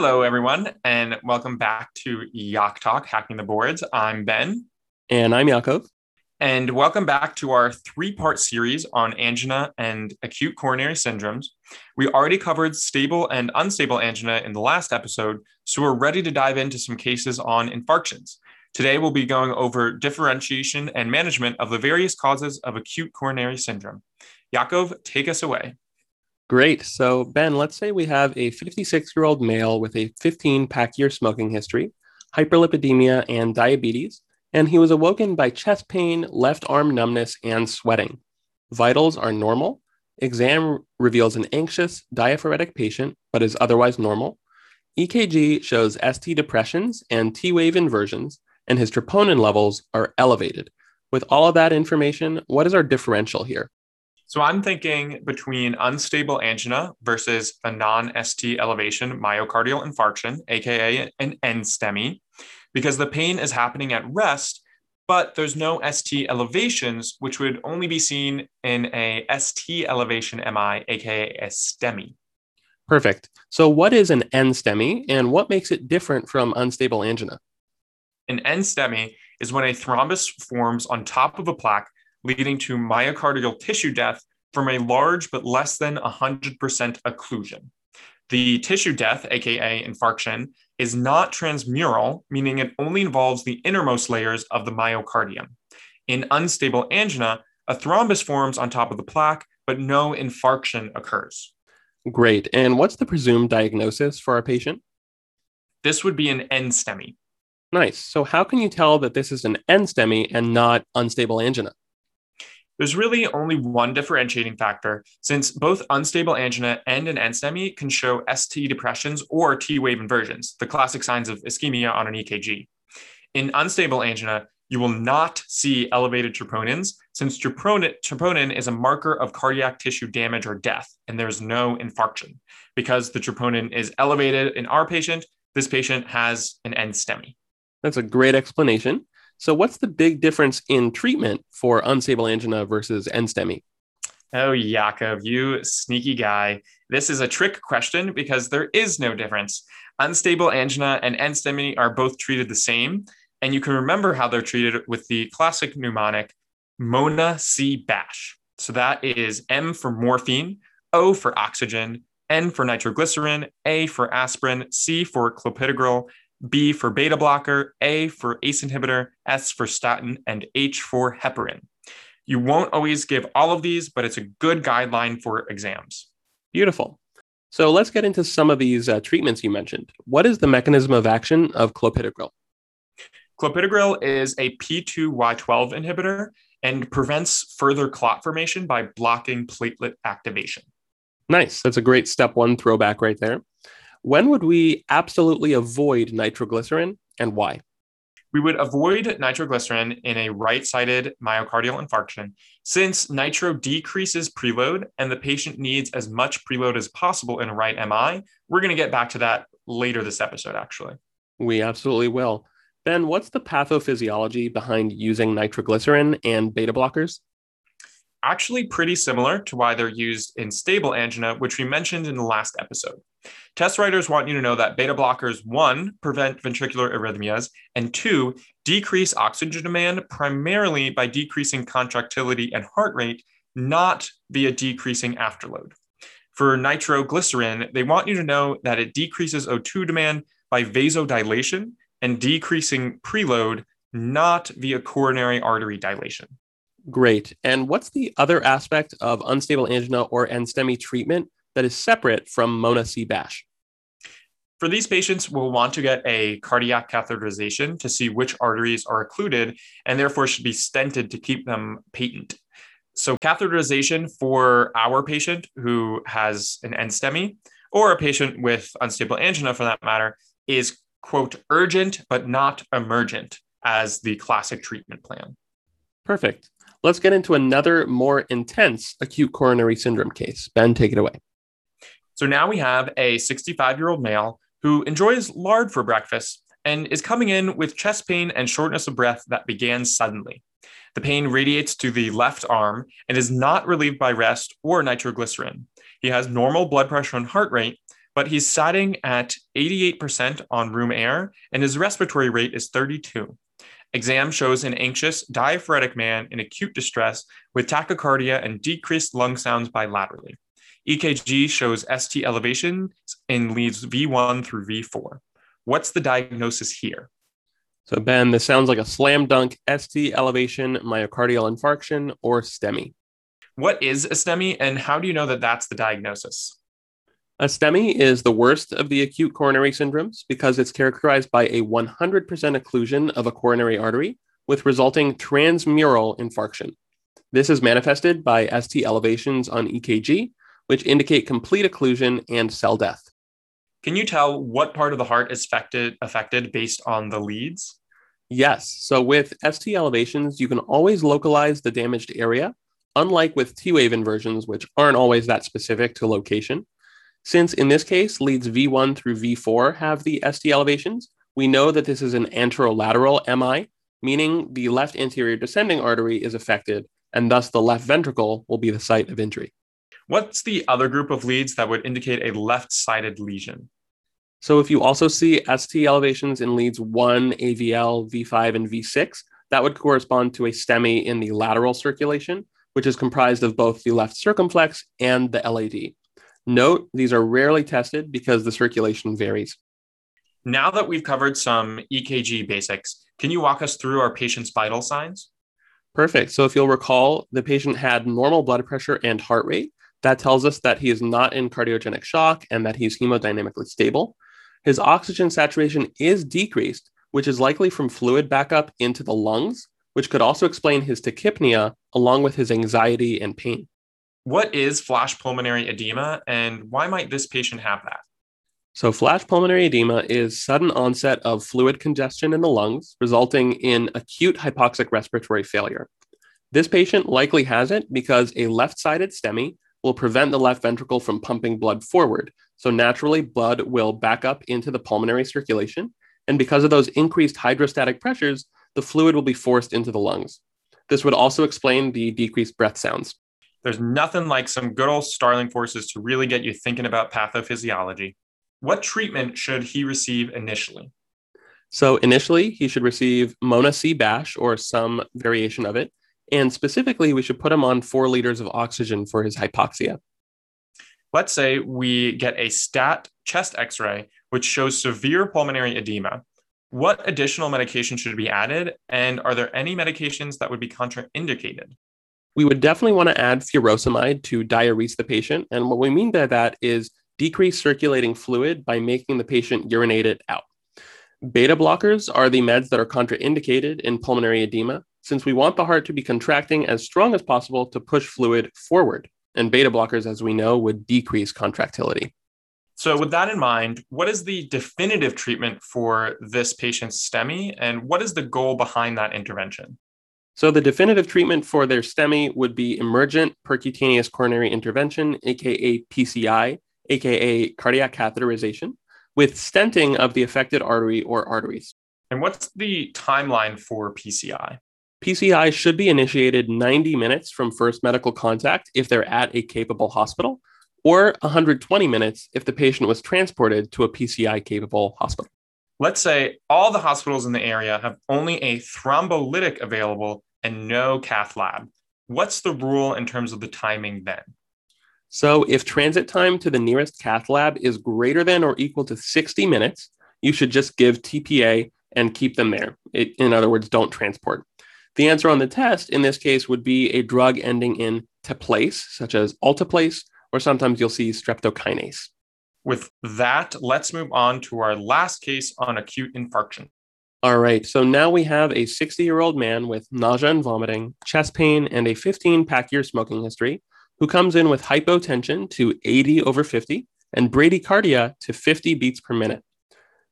Hello, everyone, and welcome back to Yak Talk, Hacking the Boards. I'm Ben. And I'm Yakov. And welcome back to our three part series on angina and acute coronary syndromes. We already covered stable and unstable angina in the last episode, so we're ready to dive into some cases on infarctions. Today, we'll be going over differentiation and management of the various causes of acute coronary syndrome. Yakov, take us away. Great. So, Ben, let's say we have a 56 year old male with a 15 pack year smoking history, hyperlipidemia, and diabetes, and he was awoken by chest pain, left arm numbness, and sweating. Vitals are normal. Exam reveals an anxious, diaphoretic patient, but is otherwise normal. EKG shows ST depressions and T wave inversions, and his troponin levels are elevated. With all of that information, what is our differential here? So I'm thinking between unstable angina versus a non-ST elevation myocardial infarction, aka an NSTEMI, because the pain is happening at rest, but there's no ST elevations, which would only be seen in a ST elevation MI, aka a STEMI. Perfect. So what is an NSTEMI and what makes it different from unstable angina? An NSTEMI is when a thrombus forms on top of a plaque leading to myocardial tissue death from a large but less than 100% occlusion. The tissue death, aka infarction, is not transmural, meaning it only involves the innermost layers of the myocardium. In unstable angina, a thrombus forms on top of the plaque, but no infarction occurs. Great. And what's the presumed diagnosis for our patient? This would be an NSTEMI. Nice. So, how can you tell that this is an NSTEMI and not unstable angina? There's really only one differentiating factor, since both unstable angina and an NSTEMI can show ST depressions or T wave inversions, the classic signs of ischemia on an EKG. In unstable angina, you will not see elevated troponins, since troponin, troponin is a marker of cardiac tissue damage or death, and there's no infarction. Because the troponin is elevated in our patient, this patient has an NSTEMI. That's a great explanation. So, what's the big difference in treatment for unstable angina versus NSTEMI? Oh, Yakov, you sneaky guy. This is a trick question because there is no difference. Unstable angina and NSTEMI are both treated the same. And you can remember how they're treated with the classic mnemonic MONA C BASH. So that is M for morphine, O for oxygen, N for nitroglycerin, A for aspirin, C for clopidogrel, B for beta blocker, A for ACE inhibitor, S for statin, and H for heparin. You won't always give all of these, but it's a good guideline for exams. Beautiful. So let's get into some of these uh, treatments you mentioned. What is the mechanism of action of clopidogrel? Clopidogrel is a P2Y12 inhibitor and prevents further clot formation by blocking platelet activation. Nice. That's a great step one throwback right there. When would we absolutely avoid nitroglycerin and why? We would avoid nitroglycerin in a right sided myocardial infarction since nitro decreases preload and the patient needs as much preload as possible in a right MI. We're going to get back to that later this episode, actually. We absolutely will. Ben, what's the pathophysiology behind using nitroglycerin and beta blockers? Actually, pretty similar to why they're used in stable angina, which we mentioned in the last episode. Test writers want you to know that beta blockers, one, prevent ventricular arrhythmias, and two, decrease oxygen demand primarily by decreasing contractility and heart rate, not via decreasing afterload. For nitroglycerin, they want you to know that it decreases O2 demand by vasodilation and decreasing preload, not via coronary artery dilation. Great. And what's the other aspect of unstable angina or NSTEMI treatment that is separate from Mona C. Bash? For these patients, we'll want to get a cardiac catheterization to see which arteries are occluded and therefore should be stented to keep them patent. So, catheterization for our patient who has an NSTEMI or a patient with unstable angina for that matter is, quote, urgent but not emergent as the classic treatment plan. Perfect. Let's get into another more intense acute coronary syndrome case. Ben, take it away. So now we have a 65 year old male who enjoys lard for breakfast and is coming in with chest pain and shortness of breath that began suddenly. The pain radiates to the left arm and is not relieved by rest or nitroglycerin. He has normal blood pressure and heart rate, but he's sitting at 88% on room air and his respiratory rate is 32. Exam shows an anxious, diaphoretic man in acute distress with tachycardia and decreased lung sounds bilaterally. EKG shows ST elevations in leads V1 through V4. What's the diagnosis here? So, Ben, this sounds like a slam dunk ST elevation, myocardial infarction, or STEMI. What is a STEMI, and how do you know that that's the diagnosis? A STEMI is the worst of the acute coronary syndromes because it's characterized by a 100% occlusion of a coronary artery with resulting transmural infarction. This is manifested by ST elevations on EKG, which indicate complete occlusion and cell death. Can you tell what part of the heart is affected, affected based on the leads? Yes. So with ST elevations, you can always localize the damaged area unlike with T-wave inversions, which aren't always that specific to location. Since in this case, leads V1 through V4 have the ST elevations, we know that this is an anterolateral MI, meaning the left anterior descending artery is affected, and thus the left ventricle will be the site of injury. What's the other group of leads that would indicate a left sided lesion? So, if you also see ST elevations in leads 1, AVL, V5, and V6, that would correspond to a STEMI in the lateral circulation, which is comprised of both the left circumflex and the LAD. Note, these are rarely tested because the circulation varies. Now that we've covered some EKG basics, can you walk us through our patient's vital signs? Perfect. So, if you'll recall, the patient had normal blood pressure and heart rate. That tells us that he is not in cardiogenic shock and that he's hemodynamically stable. His oxygen saturation is decreased, which is likely from fluid backup into the lungs, which could also explain his tachypnea along with his anxiety and pain. What is flash pulmonary edema and why might this patient have that? So, flash pulmonary edema is sudden onset of fluid congestion in the lungs, resulting in acute hypoxic respiratory failure. This patient likely has it because a left sided STEMI will prevent the left ventricle from pumping blood forward. So, naturally, blood will back up into the pulmonary circulation. And because of those increased hydrostatic pressures, the fluid will be forced into the lungs. This would also explain the decreased breath sounds. There's nothing like some good old Starling forces to really get you thinking about pathophysiology. What treatment should he receive initially? So, initially, he should receive Mona C. Bash or some variation of it. And specifically, we should put him on four liters of oxygen for his hypoxia. Let's say we get a STAT chest x ray, which shows severe pulmonary edema. What additional medication should be added? And are there any medications that would be contraindicated? We would definitely want to add furosemide to diurese the patient. And what we mean by that is decrease circulating fluid by making the patient urinate it out. Beta blockers are the meds that are contraindicated in pulmonary edema, since we want the heart to be contracting as strong as possible to push fluid forward. And beta blockers, as we know, would decrease contractility. So, with that in mind, what is the definitive treatment for this patient's STEMI, and what is the goal behind that intervention? So, the definitive treatment for their STEMI would be emergent percutaneous coronary intervention, aka PCI, aka cardiac catheterization, with stenting of the affected artery or arteries. And what's the timeline for PCI? PCI should be initiated 90 minutes from first medical contact if they're at a capable hospital or 120 minutes if the patient was transported to a PCI capable hospital. Let's say all the hospitals in the area have only a thrombolytic available and no cath lab. What's the rule in terms of the timing then? So, if transit time to the nearest cath lab is greater than or equal to 60 minutes, you should just give TPA and keep them there. It, in other words, don't transport. The answer on the test in this case would be a drug ending in teplase, such as alteplase, or sometimes you'll see streptokinase. With that, let's move on to our last case on acute infarction. All right, so now we have a 60 year old man with nausea and vomiting, chest pain, and a 15 pack year smoking history who comes in with hypotension to 80 over 50 and bradycardia to 50 beats per minute.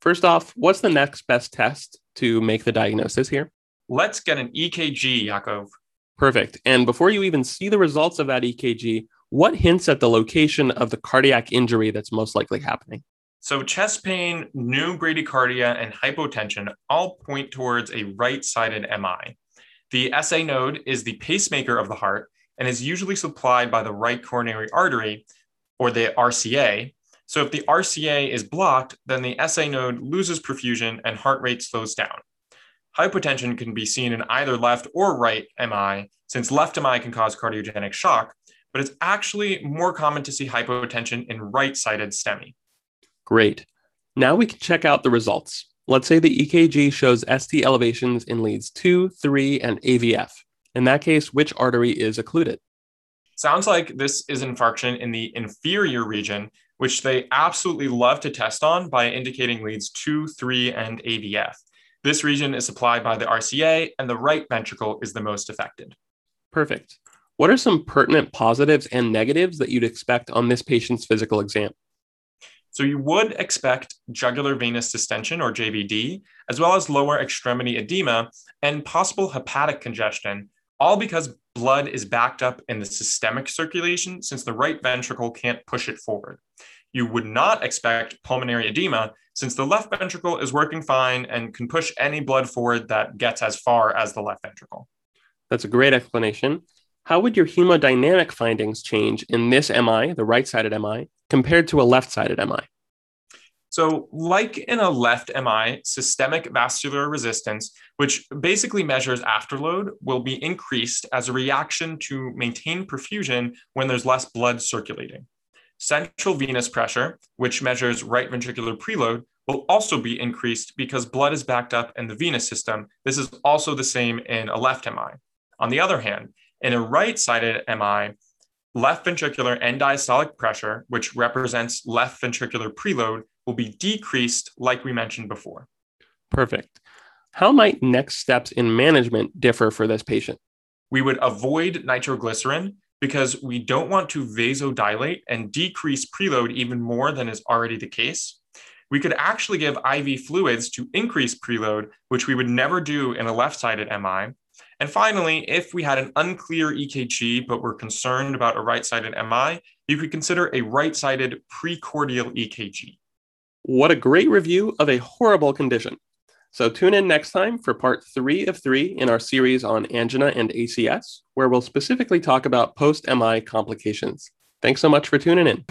First off, what's the next best test to make the diagnosis here? Let's get an EKG, Yakov. Perfect. And before you even see the results of that EKG, what hints at the location of the cardiac injury that's most likely happening? So, chest pain, new bradycardia, and hypotension all point towards a right sided MI. The SA node is the pacemaker of the heart and is usually supplied by the right coronary artery, or the RCA, So if the RCA is blocked, then the SA node loses perfusion and heart rate slows down. Hypotension can be seen in either left or right MI, since left MI can cause cardiogenic shock, but it's actually more common to see hypotension in right sided STEMI. Great. Now we can check out the results. Let's say the EKG shows ST elevations in leads 2, 3, and AVF. In that case, which artery is occluded? Sounds like this is infarction in the inferior region, which they absolutely love to test on by indicating leads 2, 3, and AVF. This region is supplied by the RCA, and the right ventricle is the most affected. Perfect. What are some pertinent positives and negatives that you'd expect on this patient's physical exam? So you would expect jugular venous distension or JVD, as well as lower extremity edema and possible hepatic congestion, all because blood is backed up in the systemic circulation since the right ventricle can't push it forward. You would not expect pulmonary edema since the left ventricle is working fine and can push any blood forward that gets as far as the left ventricle. That's a great explanation. How would your hemodynamic findings change in this MI, the right sided MI, compared to a left sided MI? So, like in a left MI, systemic vascular resistance, which basically measures afterload, will be increased as a reaction to maintain perfusion when there's less blood circulating. Central venous pressure, which measures right ventricular preload, will also be increased because blood is backed up in the venous system. This is also the same in a left MI. On the other hand, in a right sided MI, left ventricular end diastolic pressure, which represents left ventricular preload, will be decreased, like we mentioned before. Perfect. How might next steps in management differ for this patient? We would avoid nitroglycerin because we don't want to vasodilate and decrease preload even more than is already the case. We could actually give IV fluids to increase preload, which we would never do in a left sided MI. And finally, if we had an unclear EKG, but were concerned about a right sided MI, you could consider a right sided precordial EKG. What a great review of a horrible condition. So tune in next time for part three of three in our series on angina and ACS, where we'll specifically talk about post MI complications. Thanks so much for tuning in.